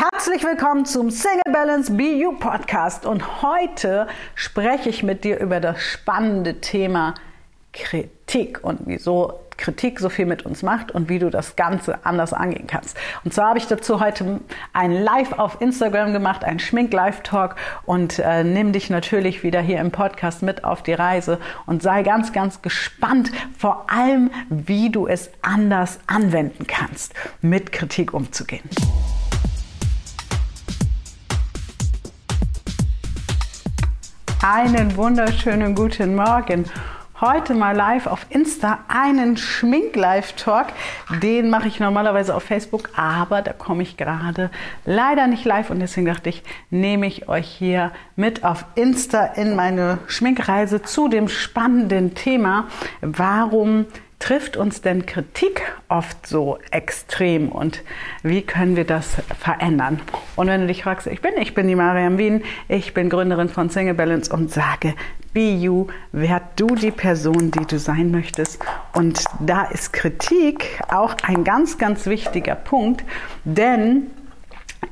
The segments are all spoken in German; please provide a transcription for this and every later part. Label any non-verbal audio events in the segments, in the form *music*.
Herzlich willkommen zum Single Balance BU Podcast und heute spreche ich mit dir über das spannende Thema Kritik und wieso Kritik so viel mit uns macht und wie du das Ganze anders angehen kannst. Und zwar habe ich dazu heute ein Live auf Instagram gemacht, ein Schmink-Live-Talk und äh, nimm dich natürlich wieder hier im Podcast mit auf die Reise und sei ganz, ganz gespannt, vor allem, wie du es anders anwenden kannst, mit Kritik umzugehen. Einen wunderschönen guten Morgen. Heute mal live auf Insta einen Schmink-Live-Talk. Den mache ich normalerweise auf Facebook, aber da komme ich gerade leider nicht live und deswegen dachte ich, nehme ich euch hier mit auf Insta in meine Schminkreise zu dem spannenden Thema, warum trifft uns denn Kritik oft so extrem und wie können wir das verändern? Und wenn du dich fragst, ich bin, ich bin die Mariam Wien, ich bin Gründerin von Single Balance und sage, be you, werd du die Person, die du sein möchtest. Und da ist Kritik auch ein ganz, ganz wichtiger Punkt, denn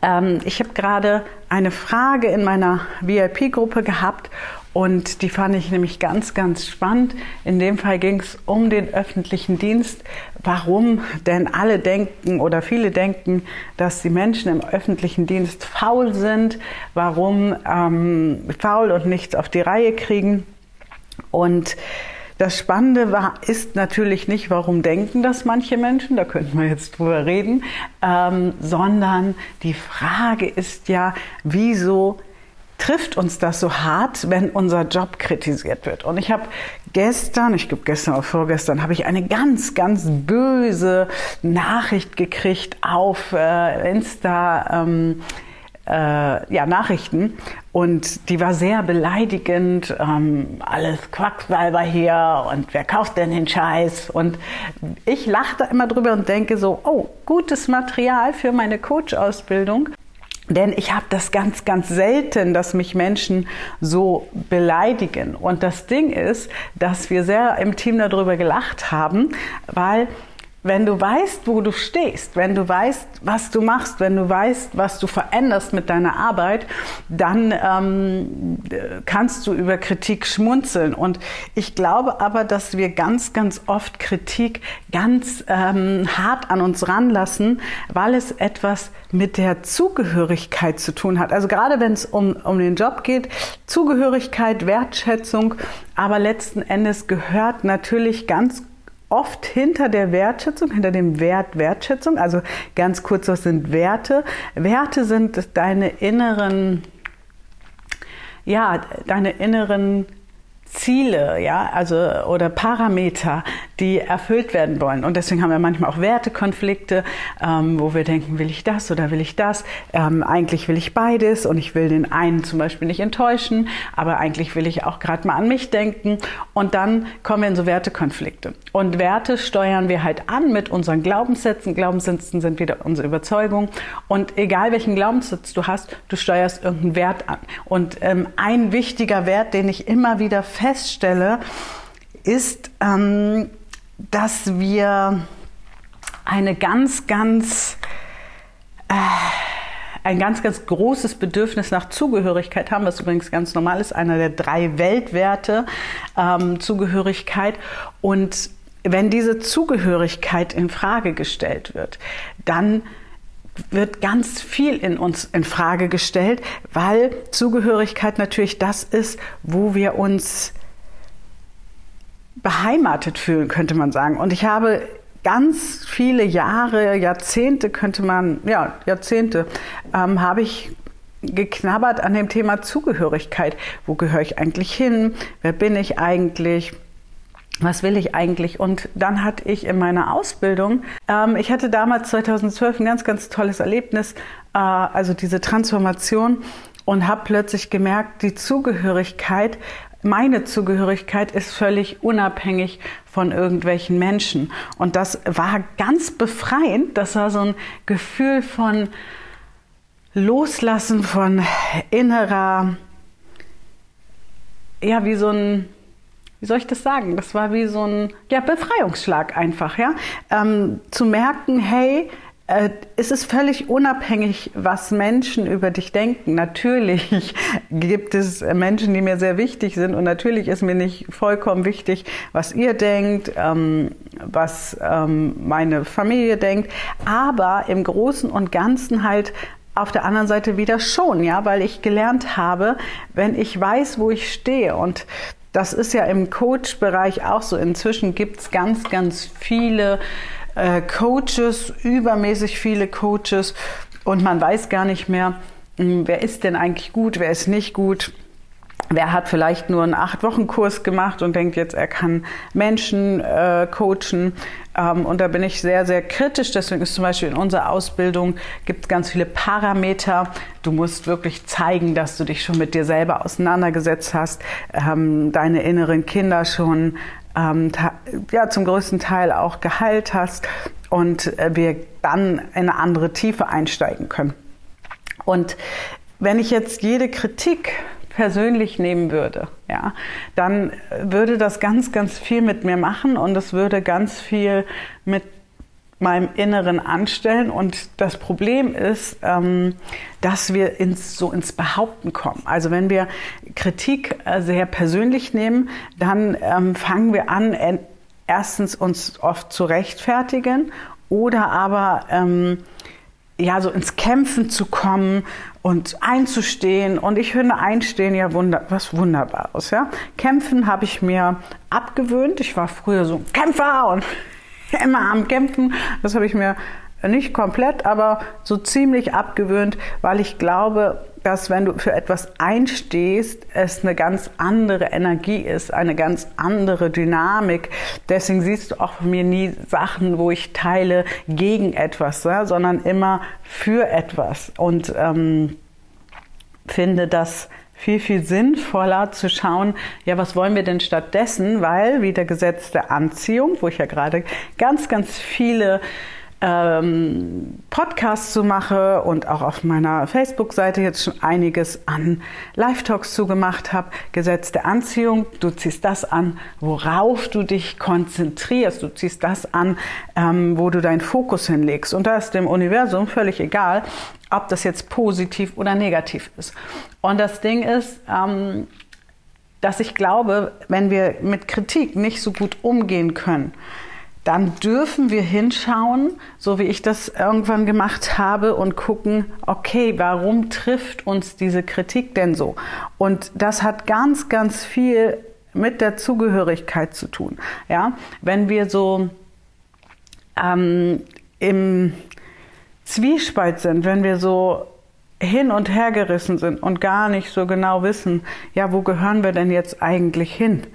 ähm, ich habe gerade eine Frage in meiner VIP-Gruppe gehabt und die fand ich nämlich ganz, ganz spannend. In dem Fall ging es um den öffentlichen Dienst. Warum denn alle denken oder viele denken, dass die Menschen im öffentlichen Dienst faul sind, warum ähm, faul und nichts auf die Reihe kriegen. Und das Spannende war, ist natürlich nicht, warum denken das manche Menschen, da könnten wir jetzt drüber reden, ähm, sondern die Frage ist ja, wieso trifft uns das so hart, wenn unser Job kritisiert wird. Und ich habe gestern, ich glaube gestern oder vorgestern, habe ich eine ganz, ganz böse Nachricht gekriegt auf äh, Insta. Ähm, äh, ja, Nachrichten und die war sehr beleidigend. Ähm, alles Quacksalber hier und wer kauft denn den Scheiß? Und ich lache da immer drüber und denke so, oh, gutes Material für meine Coach-Ausbildung. Denn ich habe das ganz, ganz selten, dass mich Menschen so beleidigen. Und das Ding ist, dass wir sehr im Team darüber gelacht haben, weil wenn du weißt, wo du stehst, wenn du weißt, was du machst, wenn du weißt, was du veränderst mit deiner Arbeit, dann ähm, kannst du über Kritik schmunzeln. Und ich glaube aber, dass wir ganz, ganz oft Kritik ganz ähm, hart an uns ranlassen, weil es etwas mit der Zugehörigkeit zu tun hat. Also gerade wenn es um, um den Job geht, Zugehörigkeit, Wertschätzung, aber letzten Endes gehört natürlich ganz oft hinter der Wertschätzung, hinter dem Wert Wertschätzung. Also ganz kurz, was sind Werte? Werte sind deine inneren, ja, deine inneren Ziele, ja, also oder Parameter, die erfüllt werden wollen. Und deswegen haben wir manchmal auch Wertekonflikte, ähm, wo wir denken, will ich das oder will ich das? Ähm, eigentlich will ich beides und ich will den einen zum Beispiel nicht enttäuschen, aber eigentlich will ich auch gerade mal an mich denken. Und dann kommen wir in so Wertekonflikte. Und Werte steuern wir halt an mit unseren Glaubenssätzen. Glaubenssätzen sind wieder unsere Überzeugung. Und egal welchen Glaubenssatz du hast, du steuerst irgendeinen Wert an. Und ähm, ein wichtiger Wert, den ich immer wieder feststelle, ist, ähm, dass wir eine ganz, ganz, äh, ein ganz, ganz großes Bedürfnis nach Zugehörigkeit haben, was übrigens ganz normal ist, einer der drei Weltwerte ähm, Zugehörigkeit. Und wenn diese Zugehörigkeit in Frage gestellt wird, dann wird ganz viel in uns in Frage gestellt, weil Zugehörigkeit natürlich das ist, wo wir uns beheimatet fühlen, könnte man sagen. Und ich habe ganz viele Jahre, Jahrzehnte könnte man, ja, Jahrzehnte, ähm, habe ich geknabbert an dem Thema Zugehörigkeit. Wo gehöre ich eigentlich hin? Wer bin ich eigentlich? Was will ich eigentlich? Und dann hatte ich in meiner Ausbildung, ähm, ich hatte damals 2012 ein ganz, ganz tolles Erlebnis, äh, also diese Transformation und habe plötzlich gemerkt, die Zugehörigkeit, meine Zugehörigkeit ist völlig unabhängig von irgendwelchen Menschen. Und das war ganz befreiend. Das war so ein Gefühl von Loslassen, von innerer, ja, wie so ein, wie soll ich das sagen? Das war wie so ein ja, Befreiungsschlag einfach, ja. Ähm, zu merken, hey, äh, es ist völlig unabhängig, was Menschen über dich denken. Natürlich *laughs* gibt es Menschen, die mir sehr wichtig sind und natürlich ist mir nicht vollkommen wichtig, was ihr denkt, ähm, was ähm, meine Familie denkt, aber im Großen und Ganzen halt auf der anderen Seite wieder schon, ja, weil ich gelernt habe, wenn ich weiß, wo ich stehe und das ist ja im Coach-Bereich auch so. Inzwischen gibt es ganz, ganz viele äh, Coaches, übermäßig viele Coaches und man weiß gar nicht mehr, hm, wer ist denn eigentlich gut, wer ist nicht gut. Wer hat vielleicht nur einen Acht-Wochen-Kurs gemacht und denkt jetzt, er kann Menschen äh, coachen. Ähm, und da bin ich sehr, sehr kritisch. Deswegen ist zum Beispiel in unserer Ausbildung gibt es ganz viele Parameter. Du musst wirklich zeigen, dass du dich schon mit dir selber auseinandergesetzt hast, ähm, deine inneren Kinder schon ähm, ja, zum größten Teil auch geheilt hast und äh, wir dann in eine andere Tiefe einsteigen können. Und wenn ich jetzt jede Kritik persönlich nehmen würde, ja, dann würde das ganz, ganz viel mit mir machen und es würde ganz viel mit meinem Inneren anstellen. Und das Problem ist, ähm, dass wir ins, so ins Behaupten kommen. Also wenn wir Kritik äh, sehr persönlich nehmen, dann ähm, fangen wir an, erstens uns oft zu rechtfertigen oder aber ähm, ja, so ins Kämpfen zu kommen und einzustehen. Und ich finde Einstehen ja wunder was Wunderbares. Ja? Kämpfen habe ich mir abgewöhnt. Ich war früher so ein Kämpfer und *laughs* immer am Kämpfen. Das habe ich mir nicht komplett, aber so ziemlich abgewöhnt, weil ich glaube, dass wenn du für etwas einstehst, es eine ganz andere Energie ist, eine ganz andere Dynamik. Deswegen siehst du auch von mir nie Sachen, wo ich teile gegen etwas, ja, sondern immer für etwas. Und ähm, finde das viel, viel sinnvoller zu schauen, ja, was wollen wir denn stattdessen? Weil, wie der Gesetz der Anziehung, wo ich ja gerade ganz, ganz viele ähm, Podcasts zu mache und auch auf meiner Facebook-Seite jetzt schon einiges an Live-Talks zugemacht habe. Gesetz der Anziehung, du ziehst das an, worauf du dich konzentrierst. Du ziehst das an, ähm, wo du deinen Fokus hinlegst. Und da ist dem Universum völlig egal, ob das jetzt positiv oder negativ ist. Und das Ding ist, ähm, dass ich glaube, wenn wir mit Kritik nicht so gut umgehen können, dann dürfen wir hinschauen, so wie ich das irgendwann gemacht habe, und gucken, okay, warum trifft uns diese Kritik denn so? Und das hat ganz, ganz viel mit der Zugehörigkeit zu tun. Ja, wenn wir so ähm, im Zwiespalt sind, wenn wir so hin und her gerissen sind und gar nicht so genau wissen, ja, wo gehören wir denn jetzt eigentlich hin?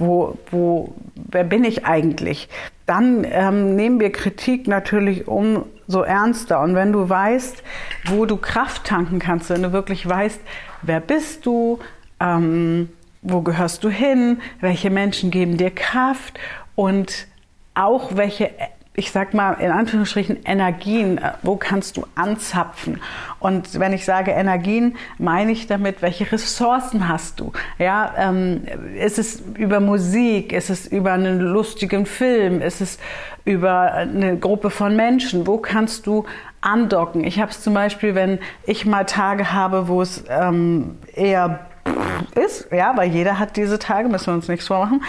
Wo, wo, wer bin ich eigentlich? dann ähm, nehmen wir Kritik natürlich umso ernster. Und wenn du weißt, wo du Kraft tanken kannst, wenn du wirklich weißt, wer bist du, ähm, wo gehörst du hin, welche Menschen geben dir Kraft und auch welche ich sag mal in Anführungsstrichen Energien, äh, wo kannst du anzapfen? Und wenn ich sage Energien, meine ich damit, welche Ressourcen hast du? Ja, ähm, ist es über Musik? Ist es über einen lustigen Film? Ist es über eine Gruppe von Menschen? Wo kannst du andocken? Ich habe es zum Beispiel, wenn ich mal Tage habe, wo es ähm, eher ist, ja, weil jeder hat diese Tage, müssen wir uns nichts vormachen.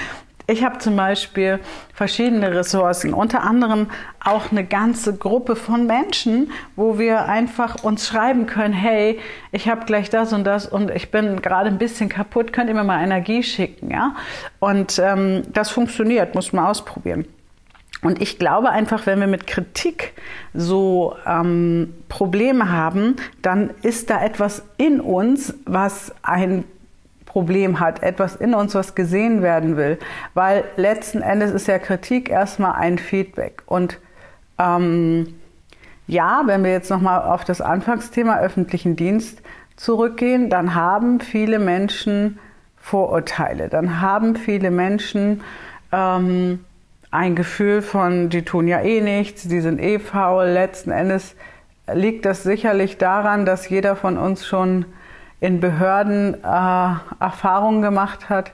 Ich habe zum Beispiel verschiedene Ressourcen, unter anderem auch eine ganze Gruppe von Menschen, wo wir einfach uns schreiben können, hey, ich habe gleich das und das und ich bin gerade ein bisschen kaputt, könnt ihr mir mal Energie schicken, ja? Und ähm, das funktioniert, muss man ausprobieren. Und ich glaube einfach, wenn wir mit Kritik so ähm, Probleme haben, dann ist da etwas in uns, was ein Problem hat, etwas in uns, was gesehen werden will. Weil letzten Endes ist ja Kritik erstmal ein Feedback. Und ähm, ja, wenn wir jetzt nochmal auf das Anfangsthema öffentlichen Dienst zurückgehen, dann haben viele Menschen Vorurteile. Dann haben viele Menschen ähm, ein Gefühl von, die tun ja eh nichts, die sind eh faul. Letzten Endes liegt das sicherlich daran, dass jeder von uns schon in Behörden äh, Erfahrungen gemacht hat,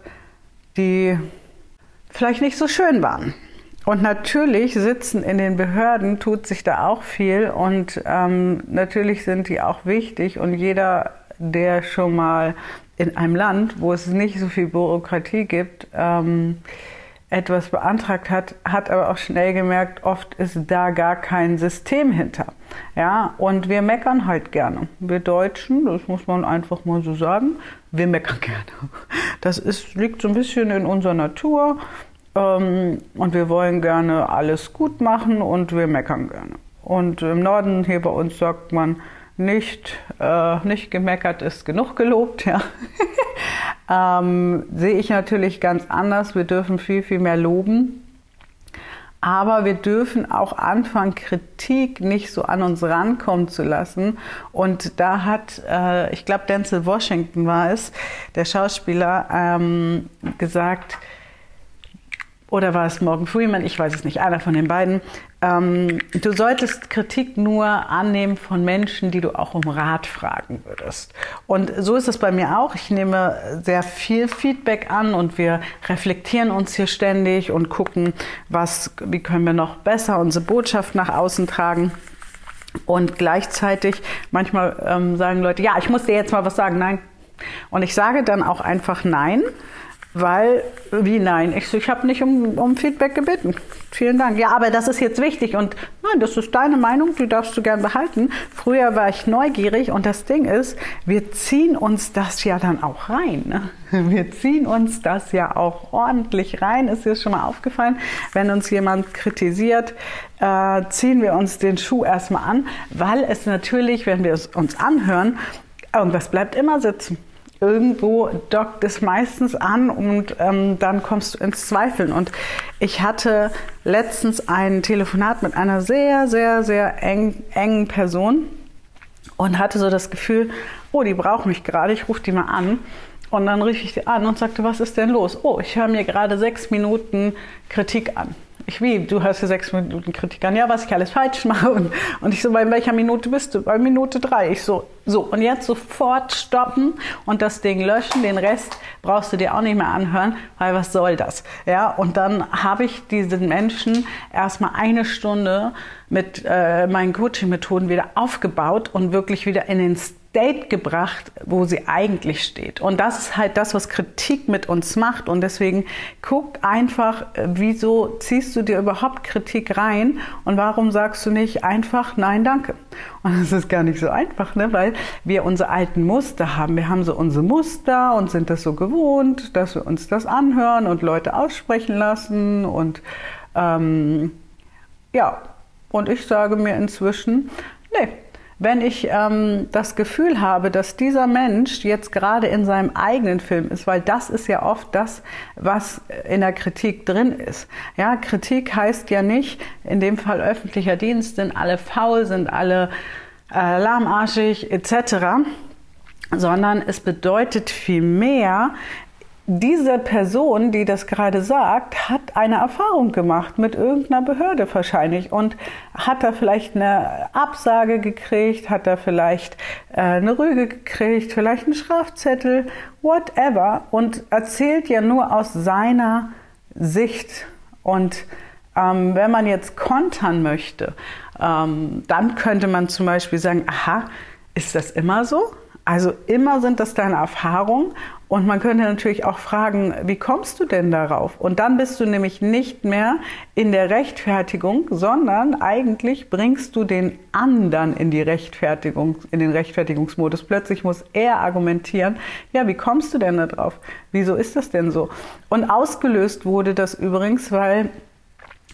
die vielleicht nicht so schön waren. Und natürlich sitzen in den Behörden, tut sich da auch viel und ähm, natürlich sind die auch wichtig und jeder, der schon mal in einem Land, wo es nicht so viel Bürokratie gibt, ähm, etwas beantragt hat, hat aber auch schnell gemerkt, oft ist da gar kein System hinter. Ja, und wir meckern halt gerne. Wir Deutschen, das muss man einfach mal so sagen, wir meckern gerne. Das ist, liegt so ein bisschen in unserer Natur ähm, und wir wollen gerne alles gut machen und wir meckern gerne. Und im Norden hier bei uns sagt man, nicht, äh, nicht gemeckert ist genug gelobt, ja. *laughs* ähm, sehe ich natürlich ganz anders. Wir dürfen viel, viel mehr loben. Aber wir dürfen auch anfangen, Kritik nicht so an uns rankommen zu lassen. Und da hat, äh, ich glaube, Denzel Washington war es, der Schauspieler, ähm, gesagt, oder war es Morgan Freeman, ich weiß es nicht, einer von den beiden. Ähm, du solltest Kritik nur annehmen von Menschen, die du auch um Rat fragen würdest. Und so ist es bei mir auch. Ich nehme sehr viel Feedback an und wir reflektieren uns hier ständig und gucken, was, wie können wir noch besser unsere Botschaft nach außen tragen. Und gleichzeitig manchmal ähm, sagen Leute, ja, ich muss dir jetzt mal was sagen. Nein. Und ich sage dann auch einfach Nein weil, wie nein? Ich, ich habe nicht um, um Feedback gebeten. Vielen Dank. Ja, aber das ist jetzt wichtig und nein, das ist deine Meinung, die darfst du gern behalten. Früher war ich neugierig und das Ding ist, wir ziehen uns das ja dann auch rein. Ne? *laughs* Wir ziehen uns das ja auch ordentlich rein. Ist dir schon mal aufgefallen, wenn uns jemand kritisiert, äh, ziehen wir uns den Schuh erstmal an, weil es natürlich, wenn wir es uns anhören, irgendwas bleibt immer sitzen irgendwo dockt es meistens an und ähm, dann kommst du ins Zweifeln. Und ich hatte letztens ein Telefonat mit einer sehr, sehr, sehr eng, engen Person und hatte so das Gefühl, oh, die braucht mich gerade, ich rufe die mal an. Und dann rief ich die an und sagte, was ist denn los? Oh, ich höre mir gerade sechs Minuten Kritik an ich wie, du hörst dir sechs Minuten Kritik an, ja, was ich alles falsch mache. Und, und ich so, bei welcher Minute bist du? Bei Minute drei. Ich so, so, und jetzt sofort stoppen und das Ding löschen. Den Rest brauchst du dir auch nicht mehr anhören, weil was soll das? Ja, und dann habe ich diesen Menschen erstmal eine Stunde mit äh, meinen Coaching-Methoden wieder aufgebaut und wirklich wieder in den State gebracht, wo sie eigentlich steht. Und das ist halt das, was Kritik mit uns macht. Und deswegen guck einfach, wieso ziehst du dir überhaupt Kritik rein und warum sagst du nicht einfach Nein, danke? *laughs* Und das ist gar nicht so einfach, ne? weil wir unsere alten Muster haben. Wir haben so unsere Muster und sind das so gewohnt, dass wir uns das anhören und Leute aussprechen lassen. Und ähm, ja, und ich sage mir inzwischen, nee, wenn ich ähm, das Gefühl habe, dass dieser Mensch jetzt gerade in seinem eigenen Film ist, weil das ist ja oft das, was in der Kritik drin ist. Ja, Kritik heißt ja nicht, in dem Fall öffentlicher Dienst sind alle faul, sind alle äh, lahmarschig etc., sondern es bedeutet vielmehr, diese Person, die das gerade sagt, hat eine Erfahrung gemacht mit irgendeiner Behörde wahrscheinlich und hat da vielleicht eine Absage gekriegt, hat da vielleicht äh, eine Rüge gekriegt, vielleicht einen Strafzettel, whatever und erzählt ja nur aus seiner Sicht. Und ähm, wenn man jetzt kontern möchte, ähm, dann könnte man zum Beispiel sagen, aha, ist das immer so? Also immer sind das deine Erfahrungen und man könnte natürlich auch fragen, wie kommst du denn darauf? Und dann bist du nämlich nicht mehr in der Rechtfertigung, sondern eigentlich bringst du den anderen in die Rechtfertigung, in den Rechtfertigungsmodus. Plötzlich muss er argumentieren, ja, wie kommst du denn da drauf? Wieso ist das denn so? Und ausgelöst wurde das übrigens, weil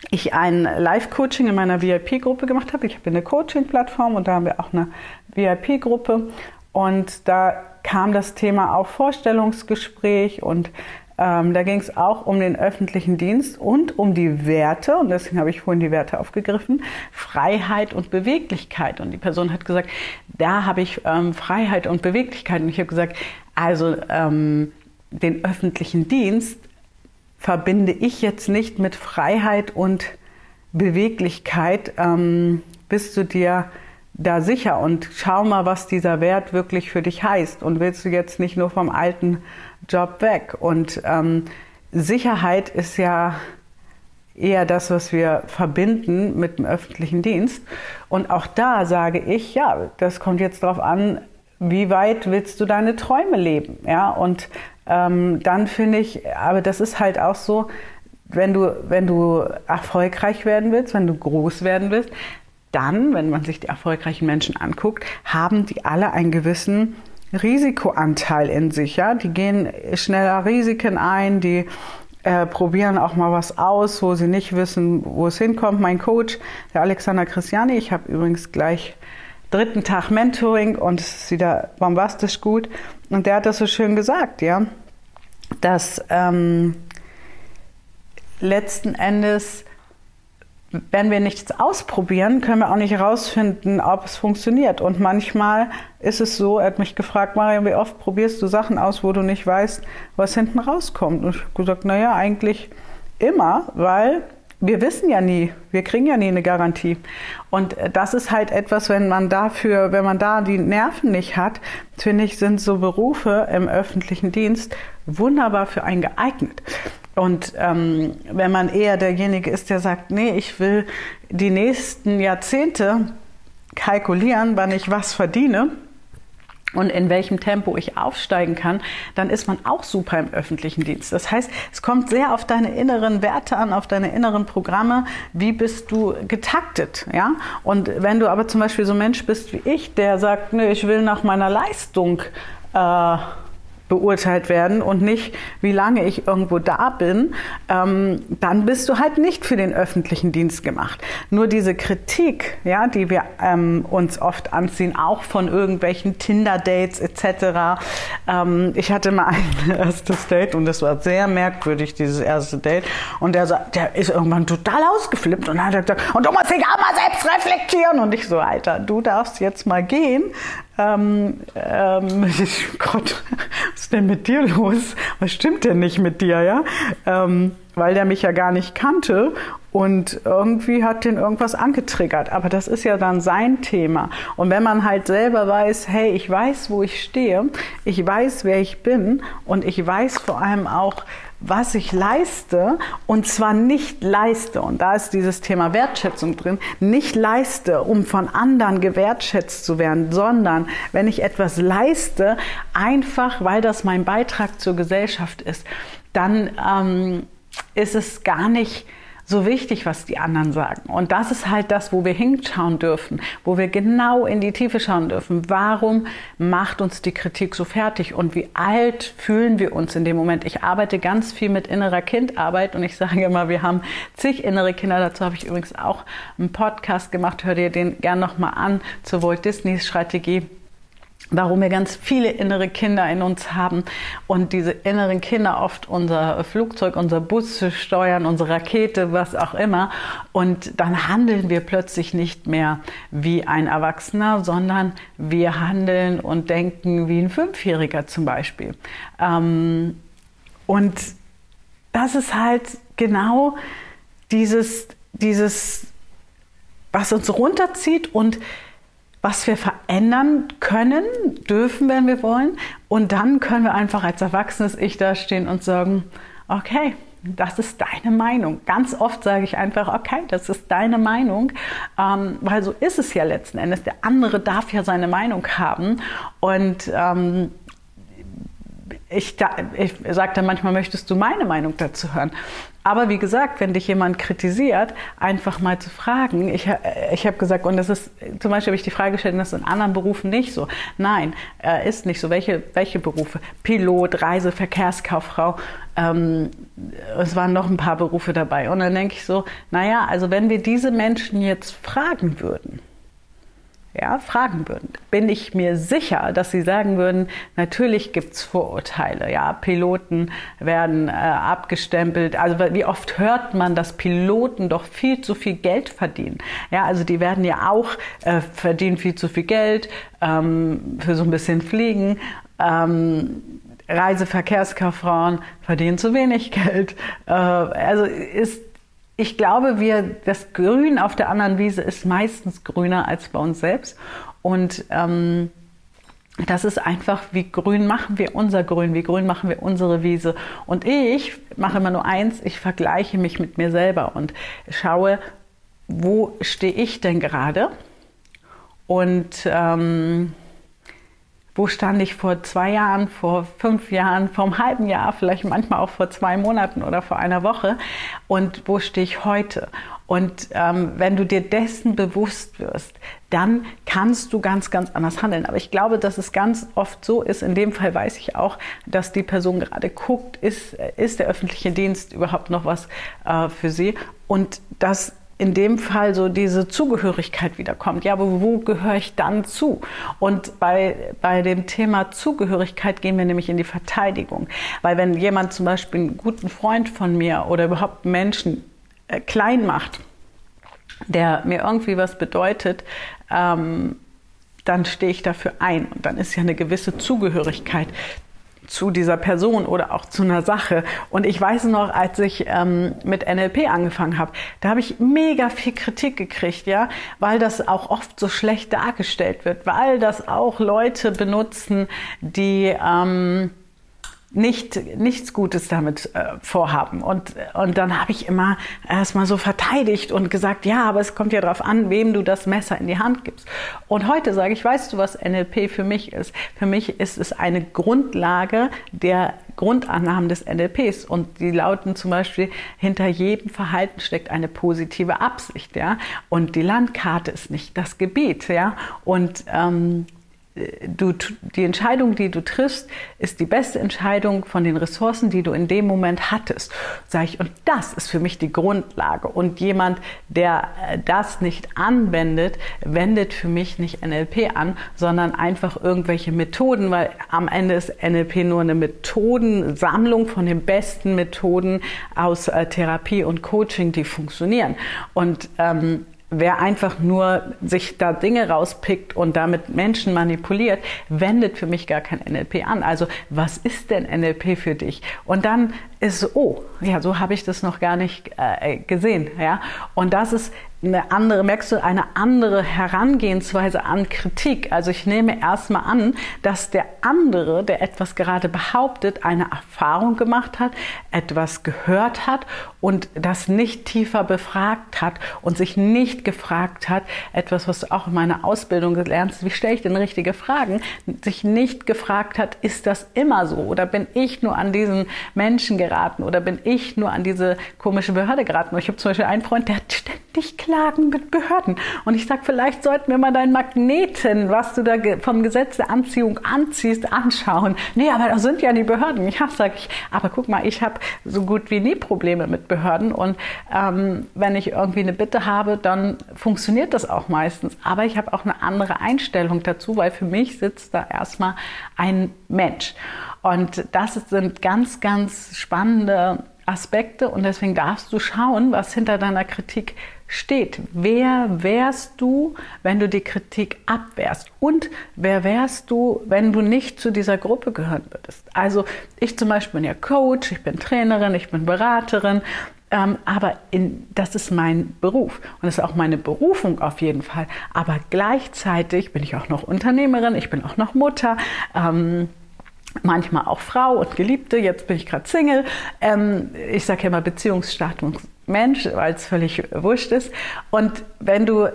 ich ein Live-Coaching in meiner VIP-Gruppe gemacht habe. Ich habe eine Coaching-Plattform und da haben wir auch eine VIP-Gruppe. Und da kam das Thema auch Vorstellungsgespräch und ähm, da ging es auch um den öffentlichen Dienst und um die Werte, und deswegen habe ich vorhin die Werte aufgegriffen, Freiheit und Beweglichkeit. Und die Person hat gesagt, da habe ich ähm, Freiheit und Beweglichkeit. Und ich habe gesagt, also ähm, den öffentlichen Dienst verbinde ich jetzt nicht mit Freiheit und Beweglichkeit. Ähm, bist du dir da sicher und schau mal, was dieser Wert wirklich für dich heißt. Und willst du jetzt nicht nur vom alten Job weg? Und ähm, Sicherheit ist ja eher das, was wir verbinden mit dem öffentlichen Dienst. Und auch da sage ich, ja, das kommt jetzt darauf an, wie weit willst du deine Träume leben? Ja, und ähm, dann finde ich, aber das ist halt auch so, wenn du, wenn du erfolgreich werden willst, wenn du groß werden willst, dann, wenn man sich die erfolgreichen Menschen anguckt, haben die alle einen gewissen Risikoanteil in sich. Ja? Die gehen schneller Risiken ein, die äh, probieren auch mal was aus, wo sie nicht wissen, wo es hinkommt. Mein Coach, der Alexander Christiani, ich habe übrigens gleich dritten Tag Mentoring und es ist wieder bombastisch gut. Und der hat das so schön gesagt, ja, dass ähm, letzten Endes wenn wir nichts ausprobieren, können wir auch nicht herausfinden, ob es funktioniert. Und manchmal ist es so, er hat mich gefragt, Marion, wie oft probierst du Sachen aus, wo du nicht weißt, was hinten rauskommt? Und ich habe gesagt, naja, eigentlich immer, weil wir wissen ja nie, wir kriegen ja nie eine Garantie. Und das ist halt etwas, wenn man dafür, wenn man da die Nerven nicht hat, finde ich, sind so Berufe im öffentlichen Dienst wunderbar für einen geeignet. Und ähm, wenn man eher derjenige ist, der sagt, nee, ich will die nächsten Jahrzehnte kalkulieren, wann ich was verdiene und in welchem Tempo ich aufsteigen kann, dann ist man auch super im öffentlichen Dienst. Das heißt, es kommt sehr auf deine inneren Werte an, auf deine inneren Programme. Wie bist du getaktet? Ja? Und wenn du aber zum Beispiel so ein Mensch bist wie ich, der sagt, nee, ich will nach meiner Leistung äh, beurteilt werden und nicht, wie lange ich irgendwo da bin, ähm, dann bist du halt nicht für den öffentlichen Dienst gemacht. Nur diese Kritik, ja, die wir ähm, uns oft anziehen, auch von irgendwelchen Tinder-Dates etc. Ähm, ich hatte mal ein *laughs* erstes Date und das war sehr merkwürdig, dieses erste Date. Und der, der ist irgendwann total ausgeflippt und hat gesagt, und du musst dich auch mal selbst reflektieren. Und ich so, Alter, du darfst jetzt mal gehen. Ähm, ähm, *laughs* Gott, was ist denn mit dir los? Was stimmt denn nicht mit dir, ja? Ähm, weil der mich ja gar nicht kannte und irgendwie hat den irgendwas angetriggert. Aber das ist ja dann sein Thema. Und wenn man halt selber weiß, hey, ich weiß, wo ich stehe, ich weiß, wer ich bin und ich weiß vor allem auch, was ich leiste und zwar nicht leiste, und da ist dieses Thema Wertschätzung drin, nicht leiste, um von anderen gewertschätzt zu werden, sondern wenn ich etwas leiste, einfach weil das mein Beitrag zur Gesellschaft ist, dann ähm, ist es gar nicht so wichtig, was die anderen sagen. Und das ist halt das, wo wir hinschauen dürfen, wo wir genau in die Tiefe schauen dürfen. Warum macht uns die Kritik so fertig und wie alt fühlen wir uns in dem Moment? Ich arbeite ganz viel mit innerer Kindarbeit und ich sage immer, wir haben zig innere Kinder. Dazu habe ich übrigens auch einen Podcast gemacht. Hör dir den gern nochmal an zur Walt Disney Strategie warum wir ganz viele innere Kinder in uns haben und diese inneren Kinder oft unser Flugzeug, unser Bus steuern, unsere Rakete, was auch immer. Und dann handeln wir plötzlich nicht mehr wie ein Erwachsener, sondern wir handeln und denken wie ein Fünfjähriger zum Beispiel. Ähm, und das ist halt genau dieses, dieses, was uns runterzieht und was wir verändern können, dürfen, wenn wir wollen. Und dann können wir einfach als erwachsenes Ich da stehen und sagen, okay, das ist deine Meinung. Ganz oft sage ich einfach, okay, das ist deine Meinung, ähm, weil so ist es ja letzten Endes. Der andere darf ja seine Meinung haben und ähm, ich, ich sage dann manchmal, möchtest du meine Meinung dazu hören? Aber wie gesagt, wenn dich jemand kritisiert, einfach mal zu fragen. Ich, ich habe gesagt, und das ist, zum Beispiel habe ich die Frage gestellt, das ist in anderen Berufen nicht so. Nein, äh, ist nicht so. Welche, welche Berufe? Pilot, Reise, Verkehrskauffrau. Ähm, es waren noch ein paar Berufe dabei. Und dann denke ich so, naja, also wenn wir diese Menschen jetzt fragen würden, ja, fragen würden, bin ich mir sicher, dass sie sagen würden, natürlich gibt es Vorurteile. Ja, Piloten werden äh, abgestempelt. Also wie oft hört man, dass Piloten doch viel zu viel Geld verdienen? Ja, also die werden ja auch äh, verdienen viel zu viel Geld ähm, für so ein bisschen Fliegen. Ähm, Reiseverkehrskauffrauen verdienen zu wenig Geld. Äh, also ist ich glaube, wir, das Grün auf der anderen Wiese ist meistens grüner als bei uns selbst. Und ähm, das ist einfach, wie grün machen wir unser Grün, wie grün machen wir unsere Wiese. Und ich mache immer nur eins, ich vergleiche mich mit mir selber und schaue, wo stehe ich denn gerade und ähm, wo stand ich vor zwei Jahren, vor fünf Jahren, vor einem halben Jahr, vielleicht manchmal auch vor zwei Monaten oder vor einer Woche und wo stehe ich heute. Und ähm, wenn du dir dessen bewusst wirst, dann kannst du ganz, ganz anders handeln. Aber ich glaube, dass es ganz oft so ist. In dem Fall weiß ich auch, dass die Person gerade guckt, ist, ist der öffentliche Dienst überhaupt noch was äh, für sie? Und dass in dem Fall so diese Zugehörigkeit wiederkommt. Ja, aber wo gehöre ich dann zu? Und bei, bei dem Thema Zugehörigkeit gehen wir nämlich in die Verteidigung. Weil wenn jemand zum Beispiel einen guten Freund von mir oder überhaupt Menschen äh, klein macht, der mir irgendwie was bedeutet, ähm, dann stehe ich dafür ein. Und dann ist ja eine gewisse Zugehörigkeit zu dieser Person oder auch zu einer Sache. Und ich weiß noch, als ich ähm, mit NLP angefangen habe, da habe ich mega viel Kritik gekriegt, ja, weil das auch oft so schlecht dargestellt wird, weil das auch Leute benutzen, die ähm, nicht, nichts Gutes damit äh, vorhaben. Und, und dann habe ich immer erstmal so verteidigt und gesagt, ja, aber es kommt ja darauf an, wem du das Messer in die Hand gibst. Und heute sage ich, weißt du, was NLP für mich ist? Für mich ist es eine Grundlage der Grundannahmen des NLPs und die lauten zum Beispiel, hinter jedem Verhalten steckt eine positive Absicht, ja, und die Landkarte ist nicht das Gebiet, ja, und ähm, du, die Entscheidung, die du triffst, ist die beste Entscheidung von den Ressourcen, die du in dem Moment hattest. Sag ich, und das ist für mich die Grundlage. Und jemand, der äh, das nicht anwendet, wendet für mich nicht NLP an, sondern einfach irgendwelche Methoden, weil am Ende ist NLP nur eine Methodensammlung von den besten Methoden aus äh, Therapie und Coaching, die funktionieren. Und ähm, wer einfach nur sich da Dinge rauspickt und damit Menschen manipuliert, wendet für mich gar kein NLP an. Also was ist denn NLP für dich? Und dann ist so, oh, ja, so habe ich das noch gar nicht äh, gesehen. Ja? Und das ist eine andere, merkst du, eine andere Herangehensweise an Kritik. Also ich nehme erstmal an, dass der andere, der etwas gerade behauptet, eine Erfahrung gemacht hat, etwas gehört hat und das nicht tiefer befragt hat und sich nicht gefragt hat, etwas, was du auch in meiner Ausbildung lernst, wie stelle ich denn richtige Fragen, sich nicht gefragt hat, ist das immer so oder bin ich nur an diesen Menschen geraten oder bin ich nur an diese komische Behörde geraten? Ich habe zum Beispiel einen Freund, der hat ständig Klagen mit Behörden. Und ich sage, vielleicht sollten wir mal deinen Magneten, was du da vom Gesetz der Anziehung anziehst, anschauen. Nee, aber da sind ja die Behörden. Ja, sage ich, aber guck mal, ich habe so gut wie nie Probleme mit Behörden. Und ähm, wenn ich irgendwie eine Bitte habe, dann funktioniert das auch meistens. Aber ich habe auch eine andere Einstellung dazu, weil für mich sitzt da erstmal ein Mensch. Und das sind ganz, ganz spannende Aspekte und deswegen darfst du schauen, was hinter deiner Kritik steht. Wer wärst du, wenn du die Kritik abwehrst? Und wer wärst du, wenn du nicht zu dieser Gruppe gehören würdest? Also ich zum Beispiel bin ja Coach, ich bin Trainerin, ich bin Beraterin, ähm, aber in, das ist mein Beruf und das ist auch meine Berufung auf jeden Fall. Aber gleichzeitig bin ich auch noch Unternehmerin, ich bin auch noch Mutter. Ähm, manchmal auch Frau und Geliebte, jetzt bin ich gerade Single. Ähm, ich sage ja immer Beziehungsstatus Mensch, weil es völlig wurscht ist. Und wenn du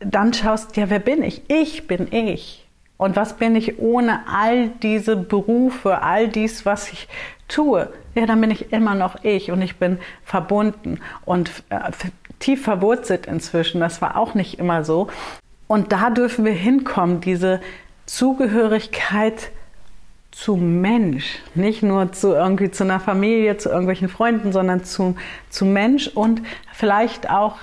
dann schaust, ja, wer bin ich? Ich bin ich. Und was bin ich ohne all diese Berufe, all dies, was ich tue? Ja, dann bin ich immer noch ich und ich bin verbunden und äh, tief verwurzelt inzwischen. Das war auch nicht immer so. Und da dürfen wir hinkommen, diese Zugehörigkeit zu Mensch, nicht nur zu irgendwie zu einer Familie, zu irgendwelchen Freunden, sondern zu, zu Mensch und vielleicht auch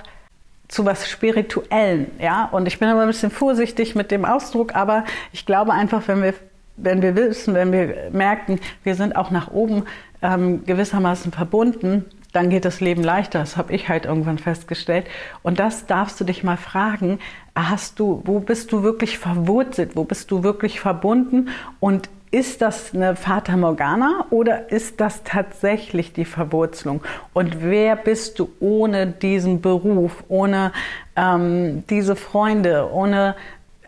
zu was Spirituellen, ja. Und ich bin aber ein bisschen vorsichtig mit dem Ausdruck, aber ich glaube einfach, wenn wir, wenn wir wissen, wenn wir merken, wir sind auch nach oben ähm, gewissermaßen verbunden, dann geht das Leben leichter. Das habe ich halt irgendwann festgestellt. Und das darfst du dich mal fragen. Hast du, wo bist du wirklich verwurzelt? Wo bist du wirklich verbunden? Und ist das eine Fata Morgana oder ist das tatsächlich die Verwurzelung? Und wer bist du ohne diesen Beruf, ohne ähm, diese Freunde, ohne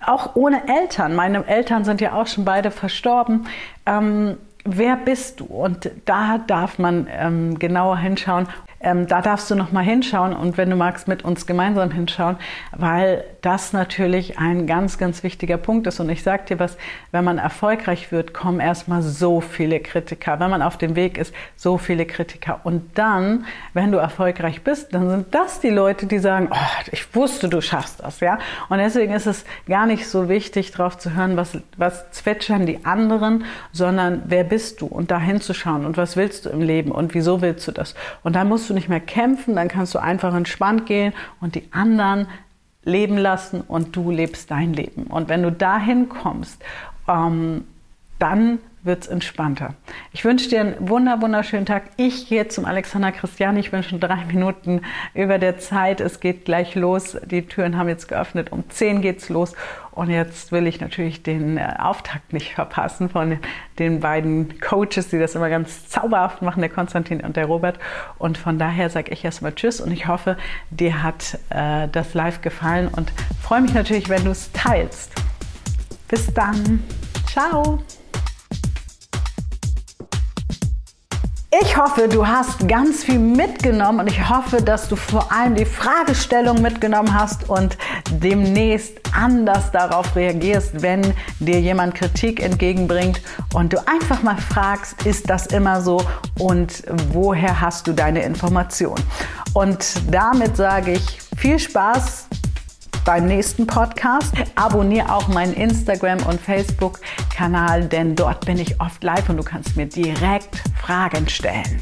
auch ohne Eltern. Meine Eltern sind ja auch schon beide verstorben. Ähm, wer bist du? Und da darf man ähm, genauer hinschauen. Ähm, da darfst du noch mal hinschauen und wenn du magst, mit uns gemeinsam hinschauen, weil das natürlich ein ganz, ganz wichtiger Punkt ist. Und ich sage dir was, wenn man erfolgreich wird, kommen erstmal so viele Kritiker. Wenn man auf dem Weg ist, so viele Kritiker. Und dann, wenn du erfolgreich bist, dann sind das die Leute, die sagen, oh, ich wusste, du schaffst das, ja. Und deswegen ist es gar nicht so wichtig, darauf zu hören, was, was zwitschern die anderen, sondern wer bist du und da hinzuschauen und was willst du im Leben und wieso willst du das. Und dann musst du nicht mehr kämpfen, dann kannst du einfach entspannt gehen und die anderen leben lassen und du lebst dein Leben. Und wenn du dahin kommst, ähm, dann wird es entspannter. Ich wünsche dir einen wunder, wunderschönen Tag. Ich gehe zum Alexander Christiani. Ich bin schon drei *laughs* Minuten über der Zeit. Es geht gleich los. Die Türen haben jetzt geöffnet. Um zehn geht's los. Und jetzt will ich natürlich den äh, Auftakt nicht verpassen von den beiden Coaches, die das immer ganz zauberhaft machen, der Konstantin und der Robert. Und von daher sage ich erstmal Tschüss und ich hoffe, dir hat äh, das live gefallen und freue mich natürlich, wenn du es teilst. Bis dann. Ciao. Ich hoffe, du hast ganz viel mitgenommen und ich hoffe, dass du vor allem die Fragestellung mitgenommen hast und demnächst anders darauf reagierst, wenn dir jemand Kritik entgegenbringt und du einfach mal fragst, ist das immer so und woher hast du deine Information? Und damit sage ich viel Spaß beim nächsten Podcast. Abonniere auch meinen Instagram- und Facebook-Kanal, denn dort bin ich oft live und du kannst mir direkt Fragen stellen.